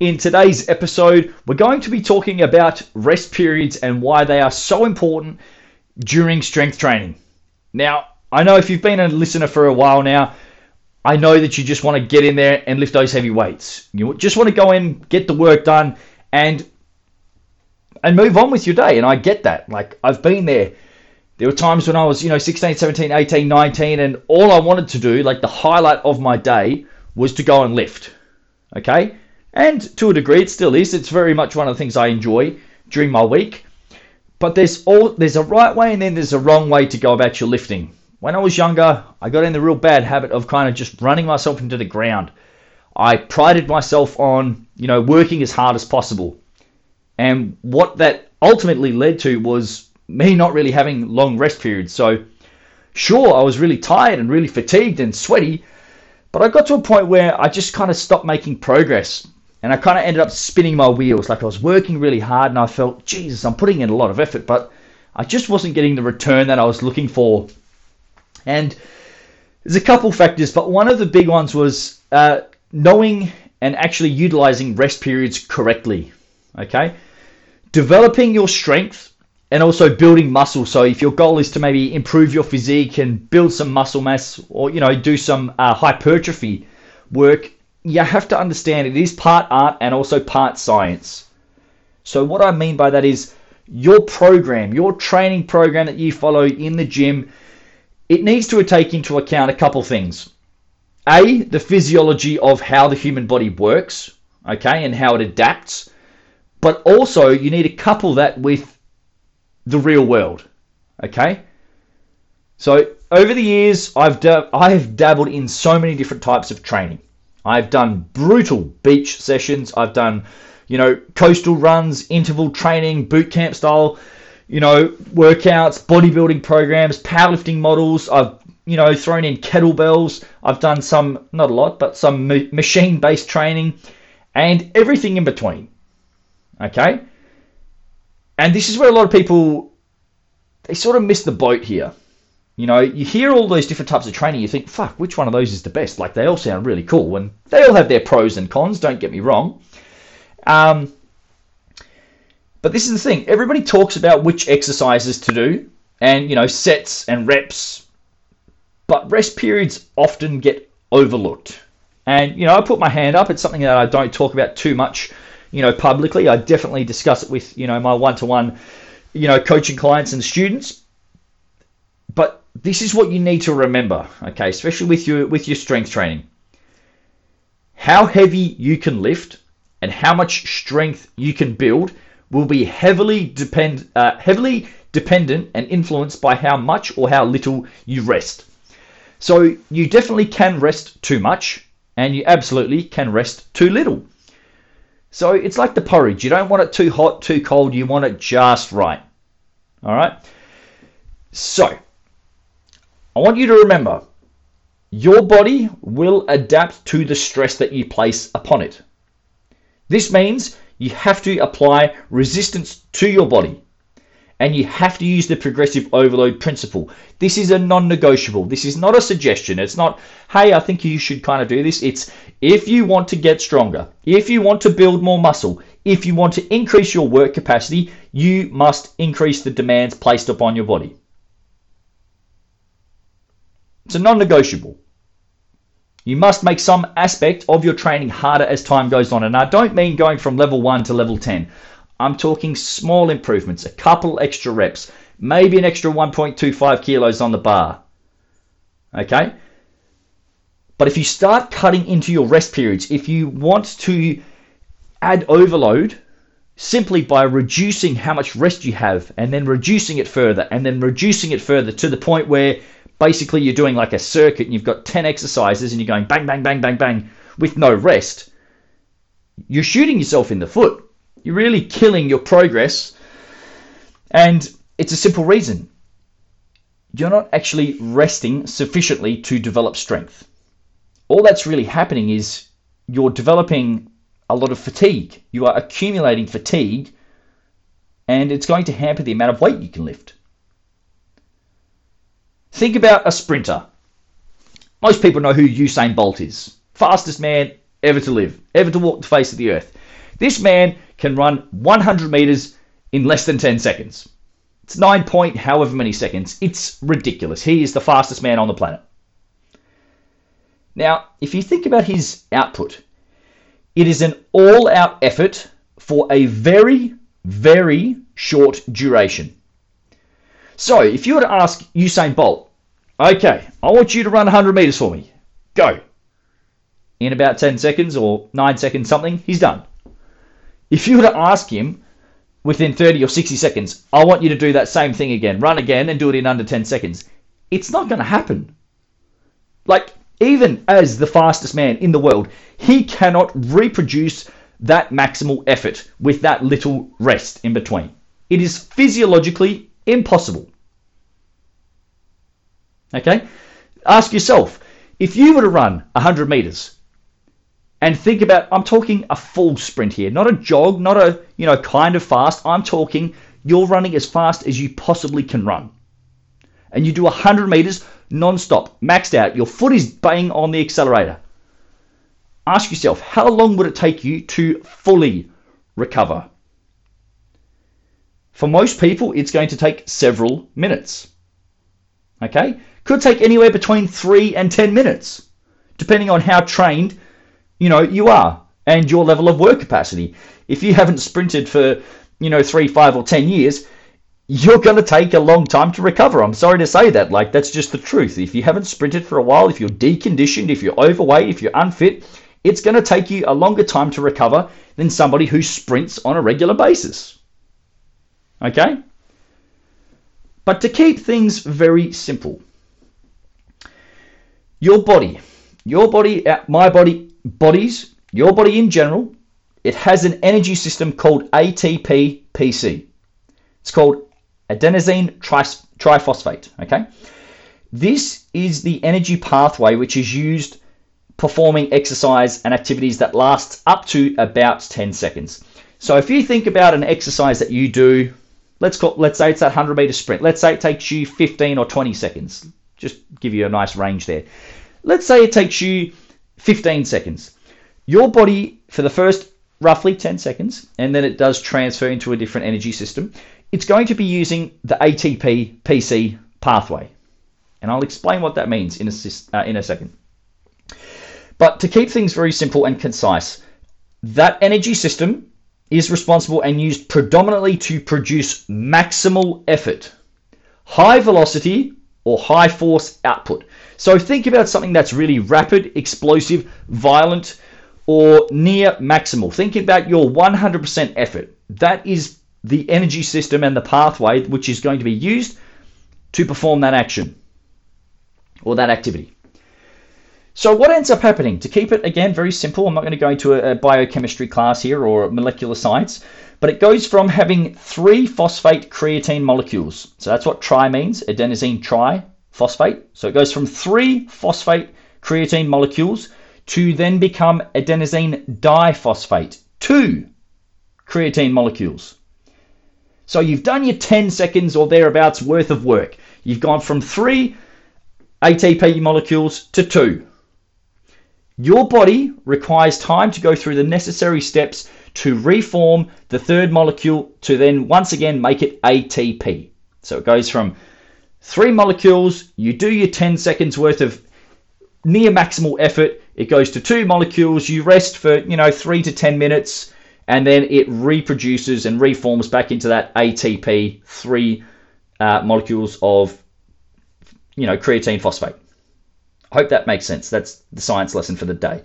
In today's episode, we're going to be talking about rest periods and why they are so important during strength training. Now, I know if you've been a listener for a while now, I know that you just want to get in there and lift those heavy weights. You just want to go in, get the work done, and and move on with your day. And I get that. Like I've been there. There were times when I was, you know, 16, 17, 18, 19, and all I wanted to do, like the highlight of my day, was to go and lift. Okay? And to a degree, it still is. It's very much one of the things I enjoy during my week. But there's all there's a right way and then there's a wrong way to go about your lifting. When I was younger, I got in the real bad habit of kind of just running myself into the ground. I prided myself on, you know, working as hard as possible. And what that ultimately led to was me not really having long rest periods. So, sure, I was really tired and really fatigued and sweaty, but I got to a point where I just kind of stopped making progress and I kind of ended up spinning my wheels. Like I was working really hard and I felt, Jesus, I'm putting in a lot of effort, but I just wasn't getting the return that I was looking for. And there's a couple factors, but one of the big ones was uh, knowing and actually utilizing rest periods correctly. Okay, developing your strength and also building muscle. So if your goal is to maybe improve your physique and build some muscle mass, or you know do some uh, hypertrophy work, you have to understand it is part art and also part science. So, what I mean by that is your program, your training program that you follow in the gym, it needs to take into account a couple things. A, the physiology of how the human body works, okay, and how it adapts. But also, you need to couple that with the real world, okay? So, over the years, I've, I've dabbled in so many different types of training. I've done brutal beach sessions. I've done, you know, coastal runs, interval training, boot camp style, you know, workouts, bodybuilding programs, powerlifting models. I've, you know, thrown in kettlebells. I've done some, not a lot, but some machine based training and everything in between. Okay? And this is where a lot of people, they sort of miss the boat here. You know, you hear all those different types of training, you think, fuck, which one of those is the best? Like, they all sound really cool, and they all have their pros and cons, don't get me wrong. Um, but this is the thing everybody talks about which exercises to do, and, you know, sets and reps, but rest periods often get overlooked. And, you know, I put my hand up, it's something that I don't talk about too much, you know, publicly. I definitely discuss it with, you know, my one to one, you know, coaching clients and students. But this is what you need to remember, okay, especially with your with your strength training. How heavy you can lift and how much strength you can build will be heavily depend uh, heavily dependent and influenced by how much or how little you rest. So you definitely can rest too much and you absolutely can rest too little. So it's like the porridge. You don't want it too hot, too cold. You want it just right. All right. So I want you to remember your body will adapt to the stress that you place upon it. This means you have to apply resistance to your body and you have to use the progressive overload principle. This is a non negotiable. This is not a suggestion. It's not, hey, I think you should kind of do this. It's if you want to get stronger, if you want to build more muscle, if you want to increase your work capacity, you must increase the demands placed upon your body. It's a non negotiable. You must make some aspect of your training harder as time goes on. And I don't mean going from level 1 to level 10. I'm talking small improvements, a couple extra reps, maybe an extra 1.25 kilos on the bar. Okay? But if you start cutting into your rest periods, if you want to add overload simply by reducing how much rest you have and then reducing it further and then reducing it further to the point where basically you're doing like a circuit and you've got 10 exercises and you're going bang, bang, bang, bang, bang with no rest, you're shooting yourself in the foot. You're really killing your progress. And it's a simple reason. You're not actually resting sufficiently to develop strength. All that's really happening is you're developing a lot of fatigue. You are accumulating fatigue, and it's going to hamper the amount of weight you can lift. Think about a sprinter. Most people know who Usain Bolt is. Fastest man ever to live, ever to walk the face of the earth. This man can run 100 meters in less than 10 seconds. It's 9 point however many seconds. It's ridiculous. He is the fastest man on the planet. Now, if you think about his output, it is an all out effort for a very, very short duration. So, if you were to ask Usain Bolt, okay, I want you to run 100 meters for me, go. In about 10 seconds or 9 seconds, something, he's done. If you were to ask him within 30 or 60 seconds, I want you to do that same thing again, run again and do it in under 10 seconds, it's not going to happen. Like, even as the fastest man in the world, he cannot reproduce that maximal effort with that little rest in between. It is physiologically impossible. Okay? Ask yourself if you were to run 100 meters and think about I'm talking a full sprint here, not a jog, not a, you know, kind of fast. I'm talking you're running as fast as you possibly can run. And you do 100 meters non-stop, maxed out. Your foot is banging on the accelerator. Ask yourself, how long would it take you to fully recover? For most people, it's going to take several minutes. Okay? Could take anywhere between 3 and 10 minutes, depending on how trained, you know, you are and your level of work capacity. If you haven't sprinted for, you know, 3, 5 or 10 years, you're going to take a long time to recover. I'm sorry to say that. Like, that's just the truth. If you haven't sprinted for a while, if you're deconditioned, if you're overweight, if you're unfit, it's going to take you a longer time to recover than somebody who sprints on a regular basis. Okay? But to keep things very simple, your body, your body, uh, my body, bodies, your body in general, it has an energy system called ATP PC. It's called adenosine triphosphate. Okay, this is the energy pathway which is used performing exercise and activities that lasts up to about 10 seconds. So if you think about an exercise that you do, let's call, let's say it's that 100 meter sprint. Let's say it takes you 15 or 20 seconds. Just give you a nice range there. Let's say it takes you 15 seconds. Your body for the first roughly 10 seconds, and then it does transfer into a different energy system it's going to be using the ATP PC pathway. And I'll explain what that means in a, uh, in a second. But to keep things very simple and concise, that energy system is responsible and used predominantly to produce maximal effort, high velocity, or high force output. So think about something that's really rapid, explosive, violent, or near maximal. Think about your 100% effort. That is the energy system and the pathway which is going to be used to perform that action or that activity. So what ends up happening, to keep it again very simple, I'm not going to go into a, biochemistry class here or molecular science, but it goes from having three phosphate creatine molecules. So that's what tri means, adenosine triphosphate. So it goes from three phosphate creatine molecules to then become adenosine diphosphate, two creatine molecules. So you've done your 10 seconds or thereabouts worth of work. You've gone from three ATP molecules to two. Your body requires time to go through the necessary steps to reform the third molecule to then once again make it ATP. So it goes from three molecules, you do your 10 seconds worth of near maximal effort, it goes to two molecules, you rest for, you know, 3 to 10 minutes, and then it reproduces and reforms back into that ATP, three uh, molecules of, you know, creatine phosphate. Hope that makes sense. That's the science lesson for the day.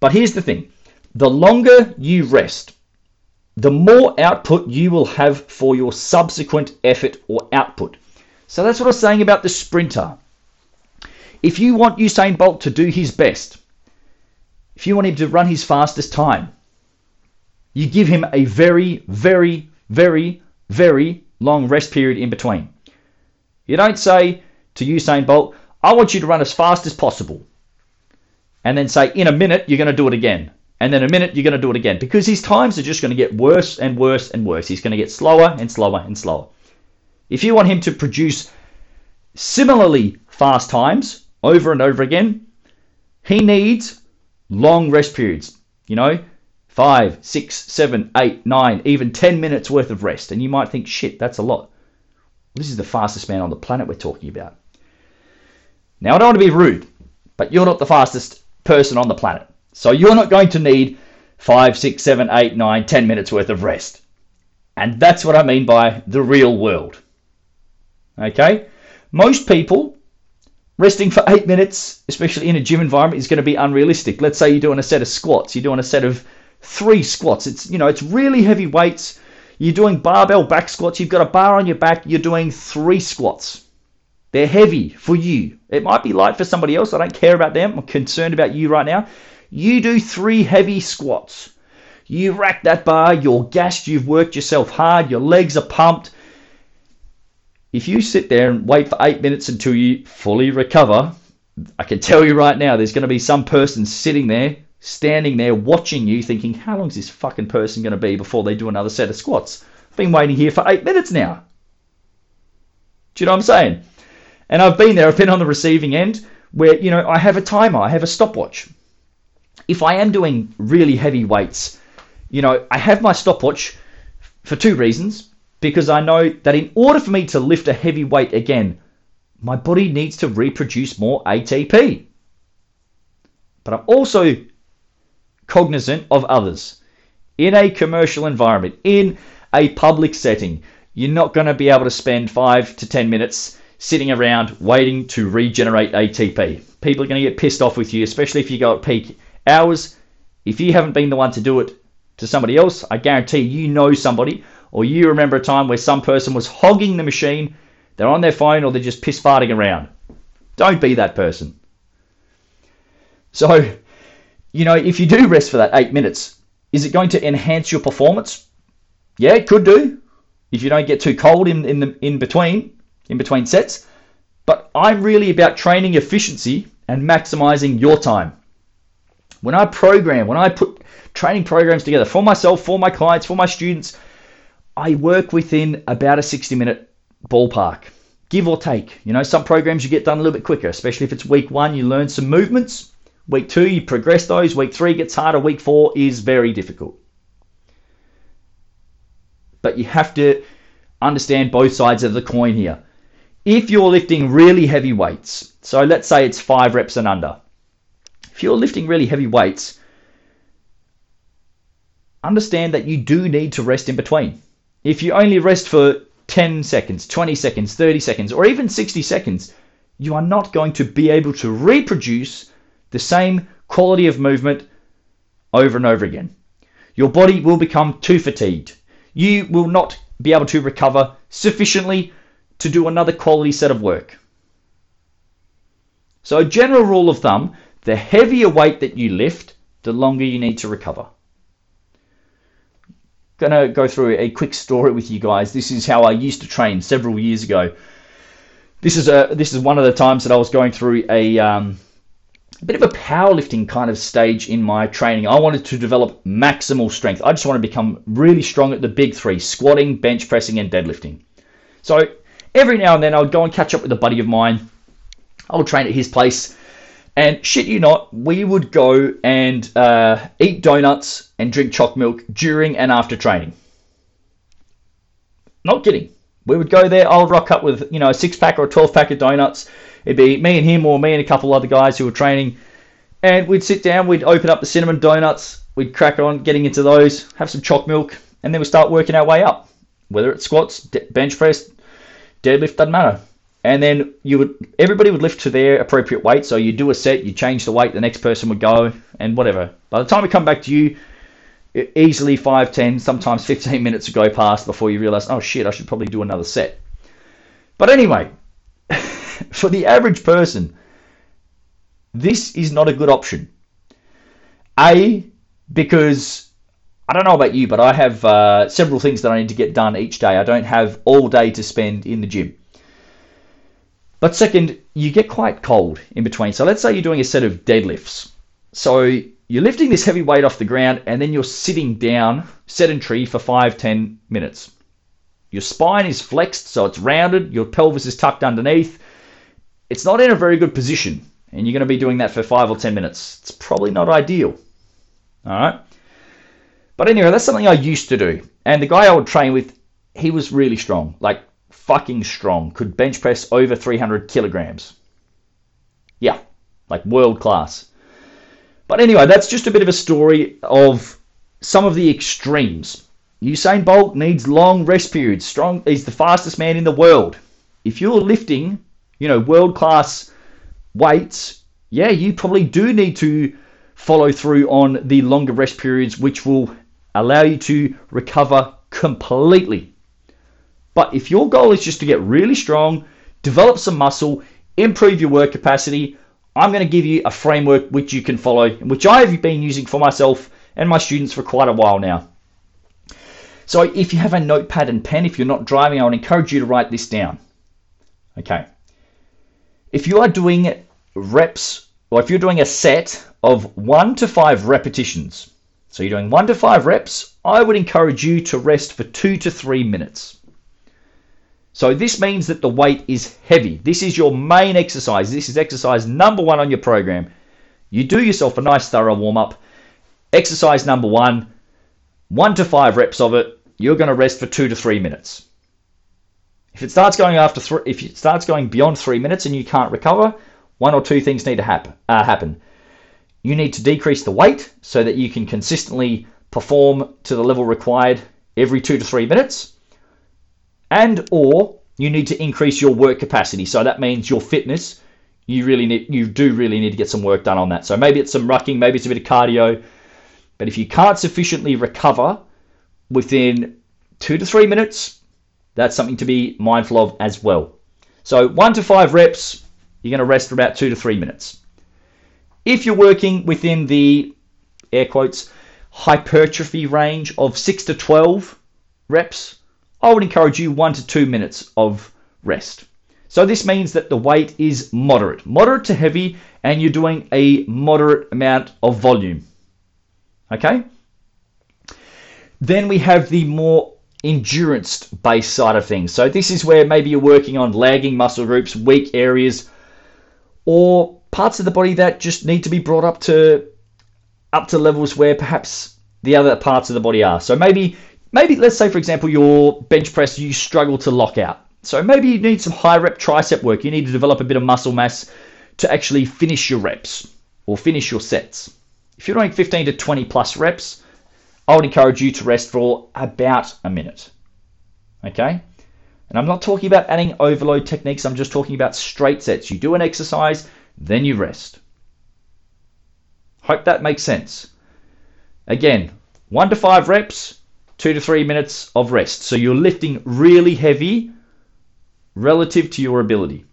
But here's the thing the longer you rest, the more output you will have for your subsequent effort or output. So that's what I was saying about the sprinter. If you want Usain Bolt to do his best, if you want him to run his fastest time, you give him a very, very, very, very long rest period in between. You don't say to Usain Bolt, I want you to run as fast as possible. And then say, in a minute, you're going to do it again. And then a minute, you're going to do it again. Because his times are just going to get worse and worse and worse. He's going to get slower and slower and slower. If you want him to produce similarly fast times over and over again, he needs long rest periods. You know, five, six, seven, eight, nine, even 10 minutes worth of rest. And you might think, shit, that's a lot. This is the fastest man on the planet we're talking about. Now, I don't want to be rude, but you're not the fastest person on the planet. So you're not going to need five, six, seven, eight, nine, ten minutes worth of rest. And that's what I mean by the real world. Okay? Most people resting for eight minutes, especially in a gym environment, is going to be unrealistic. Let's say you're doing a set of squats, you're doing a set of three squats. It's you know, it's really heavy weights. You're doing barbell back squats, you've got a bar on your back, you're doing three squats. They're heavy for you. It might be light for somebody else. I don't care about them. I'm concerned about you right now. You do three heavy squats. You rack that bar, you're gassed, you've worked yourself hard, your legs are pumped. If you sit there and wait for eight minutes until you fully recover, I can tell you right now, there's going to be some person sitting there, standing there, watching you, thinking, how long is this fucking person going to be before they do another set of squats? I've been waiting here for eight minutes now. Do you know what I'm saying? And I've been there, I've been on the receiving end where, you know, I have a timer, I have a stopwatch. If I am doing really heavy weights, you know, I have my stopwatch for two reasons. Because I know that in order for me to lift a heavy weight again, my body needs to reproduce more ATP. But I'm also cognizant of others. In a commercial environment, in a public setting, you're not going to be able to spend five to 10 minutes sitting around waiting to regenerate ATP. People are going to get pissed off with you, especially if you go at peak hours. If you haven't been the one to do it to somebody else, I guarantee you know somebody, or you remember a time where some person was hogging the machine, they're on their phone, or they're just piss farting around. Don't be that person. So, you know, if you do rest for that eight minutes, is it going to enhance your performance? Yeah, it could do. If you don't get too cold in, in the in between, in between sets. But I'm really about training efficiency and maximizing your time. When I program, when I put training programs together for myself, for my clients, for my students, I work within about a 60 minute ballpark, give or take. You know, some programs you get done a little bit quicker, especially if it's week one, you learn some movements. Week two, you progress those. Week three gets harder. Week four is very difficult. But you have to understand both sides of the coin here. If you're lifting really heavy weights, so let's say it's five reps and under, if you're lifting really heavy weights, understand that you do need to rest in between. If you only rest for 10 seconds, 20 seconds, 30 seconds, or even 60 seconds, you are not going to be able to reproduce the same quality of movement over and over again. Your body will become too fatigued. You will not be able to recover sufficiently to do another quality set of work. So, a general rule of thumb the heavier weight that you lift, the longer you need to recover. Gonna go through a quick story with you guys. This is how I used to train several years ago. This is a this is one of the times that I was going through a um, a bit of a powerlifting kind of stage in my training. I wanted to develop maximal strength. I just want to become really strong at the big three squatting, bench pressing, and deadlifting. So every now and then I would go and catch up with a buddy of mine. I would train at his place. And shit you not, we would go and uh, eat donuts and drink choc milk during and after training. Not kidding. We would go there. I'll rock up with you know a six pack or a twelve pack of donuts. It'd be me and him, or me and a couple other guys who were training, and we'd sit down. We'd open up the cinnamon donuts. We'd crack on getting into those, have some choc milk, and then we start working our way up. Whether it's squats, bench press, deadlift, doesn't matter and then you would everybody would lift to their appropriate weight. So you do a set, you change the weight, the next person would go, and whatever. By the time we come back to you, easily 5, 10, sometimes 15 minutes go past before you realize, oh shit, I should probably do another set. But anyway, for the average person, this is not a good option. A, because I don't know about you, but I have uh, several things that I need to get done each day. I don't have all day to spend in the gym. But second, you get quite cold in between. So let's say you're doing a set of deadlifts. So you're lifting this heavy weight off the ground and then you're sitting down sedentary for five, ten minutes. Your spine is flexed, so it's rounded, your pelvis is tucked underneath. It's not in a very good position, and you're going to be doing that for five or ten minutes. It's probably not ideal. All right. But anyway, that's something I used to do. And the guy I would train with, he was really strong, like fucking strong, could bench press over 300 kilograms. Yeah, like world class. But anyway, that's just a bit of a story of some of the extremes. Usain Bolt needs long rest periods. Strong, he's the fastest man in the world. If you're lifting, you know, world class weights, yeah, you probably do need to follow through on the longer rest periods, which will allow you to recover completely. But if your goal is just to get really strong, develop some muscle, improve your work capacity, I'm going to give you a framework which you can follow, which I've been using for myself and my students for quite a while now. So if you have a notepad and pen, if you're not driving, I would encourage you to write this down. Okay. If you are doing reps, or if you're doing a set of one to five repetitions, so you're doing one to five reps, I would encourage you to rest for two to three minutes. So this means that the weight is heavy. This is your main exercise. This is exercise number one on your program. You do yourself a nice thorough warm up. Exercise number one, one to five reps of it. You're going to rest for two to three minutes. If it starts going after three, if it starts going beyond three minutes and you can't recover, one or two things need to happen. Uh, happen. You need to decrease the weight so that you can consistently perform to the level required every two to three minutes. And or you need to increase your work capacity. So that means your fitness. You really need you do really need to get some work done on that. So maybe it's some rucking, maybe it's a bit of cardio. But if you can't sufficiently recover within two to three minutes, that's something to be mindful of as well. So one to five reps, you're going to rest for about two to three minutes. If you're working within the air quotes hypertrophy range of 6 to 12 reps, I would encourage you 1 to 2 minutes of rest. So this means that the weight is moderate, moderate to heavy, and you're doing a moderate amount of volume. Okay? Then we have the more endurance based side of things. So this is where maybe you're working on lagging muscle groups, weak areas, or parts of the body that just need to be brought up to up to levels where perhaps the other parts of the body are. So maybe maybe let's say for example your bench press you struggle to lock out. So maybe you need some high rep tricep work. You need to develop a bit of muscle mass to actually finish your reps or finish your sets. If you're doing 15 to 20 plus reps, I would encourage you to rest for about a minute. Okay? And I'm not talking about adding overload techniques, I'm just talking about straight sets. You do an exercise, then you rest. Hope that makes sense. Again, one to five reps, two to three minutes of rest. So you're lifting really heavy relative to your ability.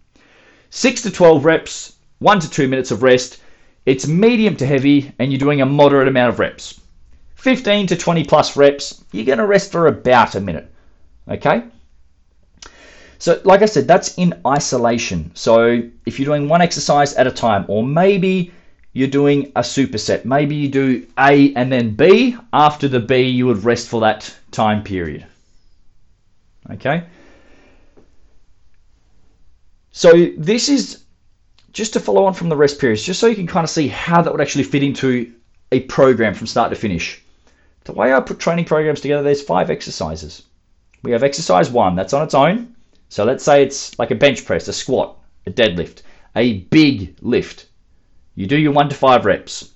Six to 12 reps, one to two minutes of rest. It's medium to heavy, and you're doing a moderate amount of reps. 15 to 20 plus reps, you're going to rest for about a minute. Okay? So, like I said, that's in isolation. So, if you're doing one exercise at a time, or maybe you're doing a superset, maybe you do A and then B. After the B, you would rest for that time period. Okay? So, this is just to follow on from the rest periods, just so you can kind of see how that would actually fit into a program from start to finish. The way I put training programs together, there's five exercises. We have exercise one, that's on its own. So let's say it's like a bench press, a squat, a deadlift, a big lift. You do your 1 to 5 reps.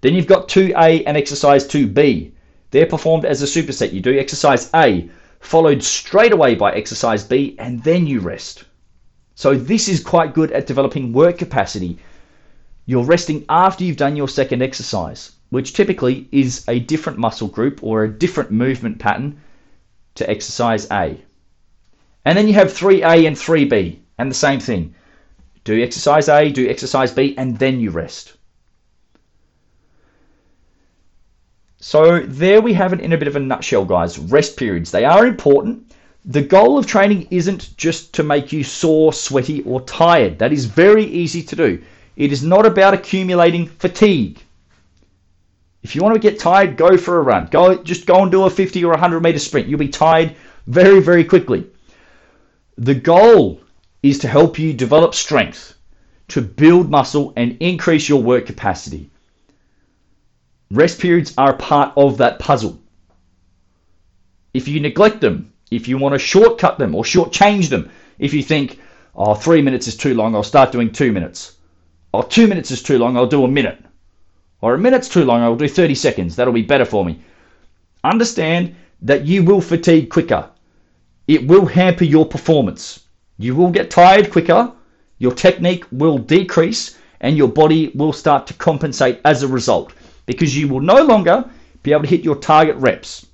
Then you've got 2A and exercise 2B. They're performed as a superset. You do exercise A, followed straight away by exercise B, and then you rest. So this is quite good at developing work capacity. You're resting after you've done your second exercise, which typically is a different muscle group or a different movement pattern to exercise A. And then you have 3A and 3B, and the same thing. Do exercise A, do exercise B, and then you rest. So there we have it in a bit of a nutshell, guys. Rest periods. They are important. The goal of training isn't just to make you sore, sweaty, or tired. That is very easy to do. It is not about accumulating fatigue. If you want to get tired, go for a run. Go just go and do a 50 or 100 meter sprint. You'll be tired very, very quickly. The goal is to help you develop strength, to build muscle and increase your work capacity. Rest periods are a part of that puzzle. If you neglect them, if you want to shortcut them or shortchange them, if you think, oh, three minutes is too long, I'll start doing two minutes. Oh, two minutes is too long, I'll do a minute. Or a minute's too long, I'll do 30 seconds. That'll be better for me. Understand that you will fatigue quicker. It will hamper your performance. You will get tired quicker, your technique will decrease, and your body will start to compensate as a result because you will no longer be able to hit your target reps.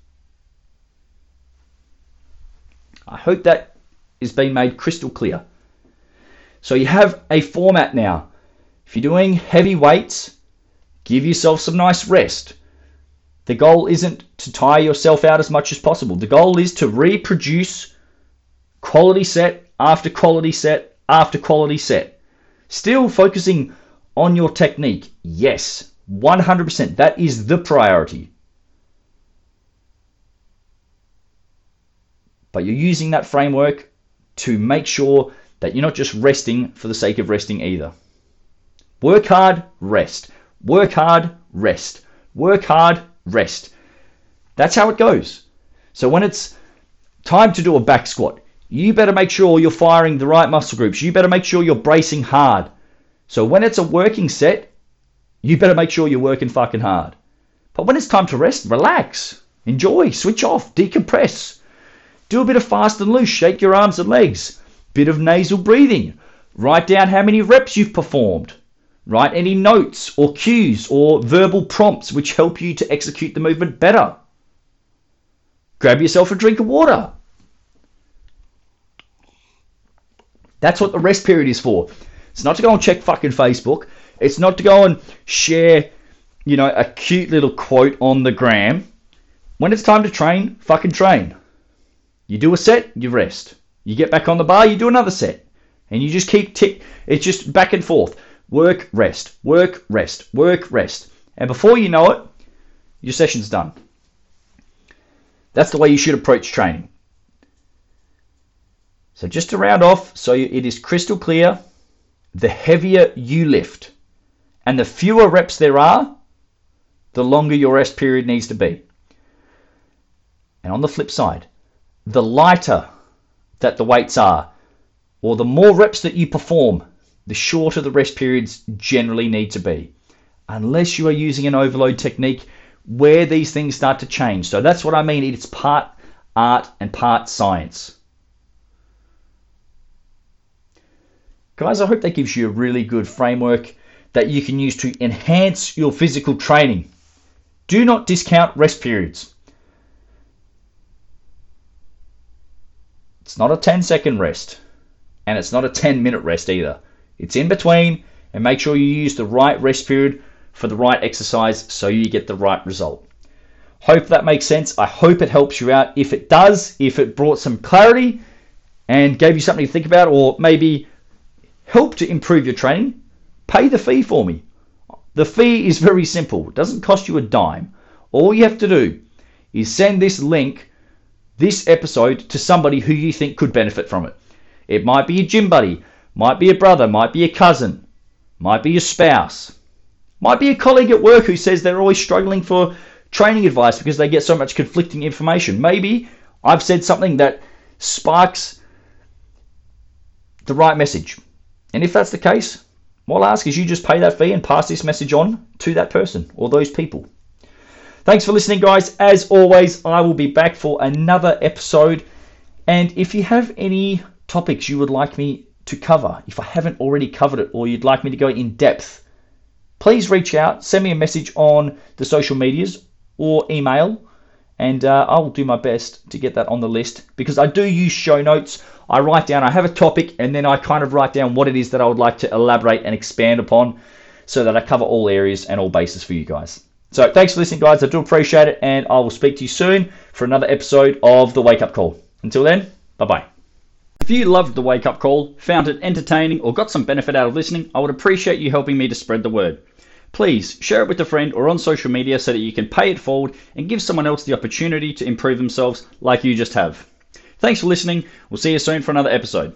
I hope that is being made crystal clear. So you have a format now. If you're doing heavy weights, give yourself some nice rest. The goal isn't to tire yourself out as much as possible. The goal is to reproduce quality set after quality set after quality set. Still focusing on your technique, yes, 100%. That is the priority. But you're using that framework to make sure that you're not just resting for the sake of resting either. Work hard, rest. Work hard, rest. Work hard, rest. That's how it goes. So when it's time to do a back squat, you better make sure you're firing the right muscle groups. You better make sure you're bracing hard. So when it's a working set, you better make sure you're working fucking hard. But when it's time to rest, relax, enjoy, switch off, decompress. Do a bit of fast and loose, shake your arms and legs, bit of nasal breathing. Write down how many reps you've performed. Write any notes or cues or verbal prompts which help you to execute the movement better. Grab yourself a drink of water. That's what the rest period is for. It's not to go and check fucking Facebook. It's not to go and share, you know, a cute little quote on the gram. When it's time to train, fucking train. You do a set, you rest. You get back on the bar, you do another set. And you just keep tick. It's just back and forth. Work, rest, work, rest, work, rest. And before you know it, your session's done. That's the way you should approach training. So just to round off, so it is crystal clear, the heavier you lift and the fewer reps there are, the longer your rest period needs to be. And on the flip side, the lighter that the weights are, or the more reps that you perform, the shorter the rest periods generally need to be. Unless you are using an overload technique where these things start to change. So that's what I mean. It's part art and part science. Guys, I hope that gives you a really good framework that you can use to enhance your physical training. Do not discount rest periods. It's not a 10 second rest, and it's not a 10 minute rest either. It's in between, and make sure you use the right rest period for the right exercise so you get the right result. Hope that makes sense. I hope it helps you out. If it does, if it brought some clarity and gave you something to think about, or maybe help to improve your training, pay the fee for me. The fee is very simple, it doesn't cost you a dime. All you have to do is send this link, this episode, to somebody who you think could benefit from it. It might be a gym buddy, might be a brother, might be a cousin, might be your spouse, might be a colleague at work who says they're always struggling for training advice because they get so much conflicting information. Maybe I've said something that sparks the right message. And if that's the case, what I'll ask is you just pay that fee and pass this message on to that person or those people. Thanks for listening, guys. As always, I will be back for another episode. And if you have any topics you would like me to cover, if I haven't already covered it or you'd like me to go in depth, please reach out, send me a message on the social medias or email, and uh, I will do my best to get that on the list because I do use show notes I write down, I have a topic, and then I kind of write down what it is that I would like to elaborate and expand upon so that I cover all areas and all bases for you guys. So thanks for listening, guys. I do appreciate it, and I will speak to you soon for another episode of the Wake Up Call. Until then, bye bye. If you loved the Wake Up Call, found it entertaining, or got some benefit out of listening, I would appreciate you helping me to spread the word. Please share it with a friend or on social media so that you can pay it forward and give someone else the opportunity to improve themselves like you just have. Thanks for listening. We'll see you soon for another episode.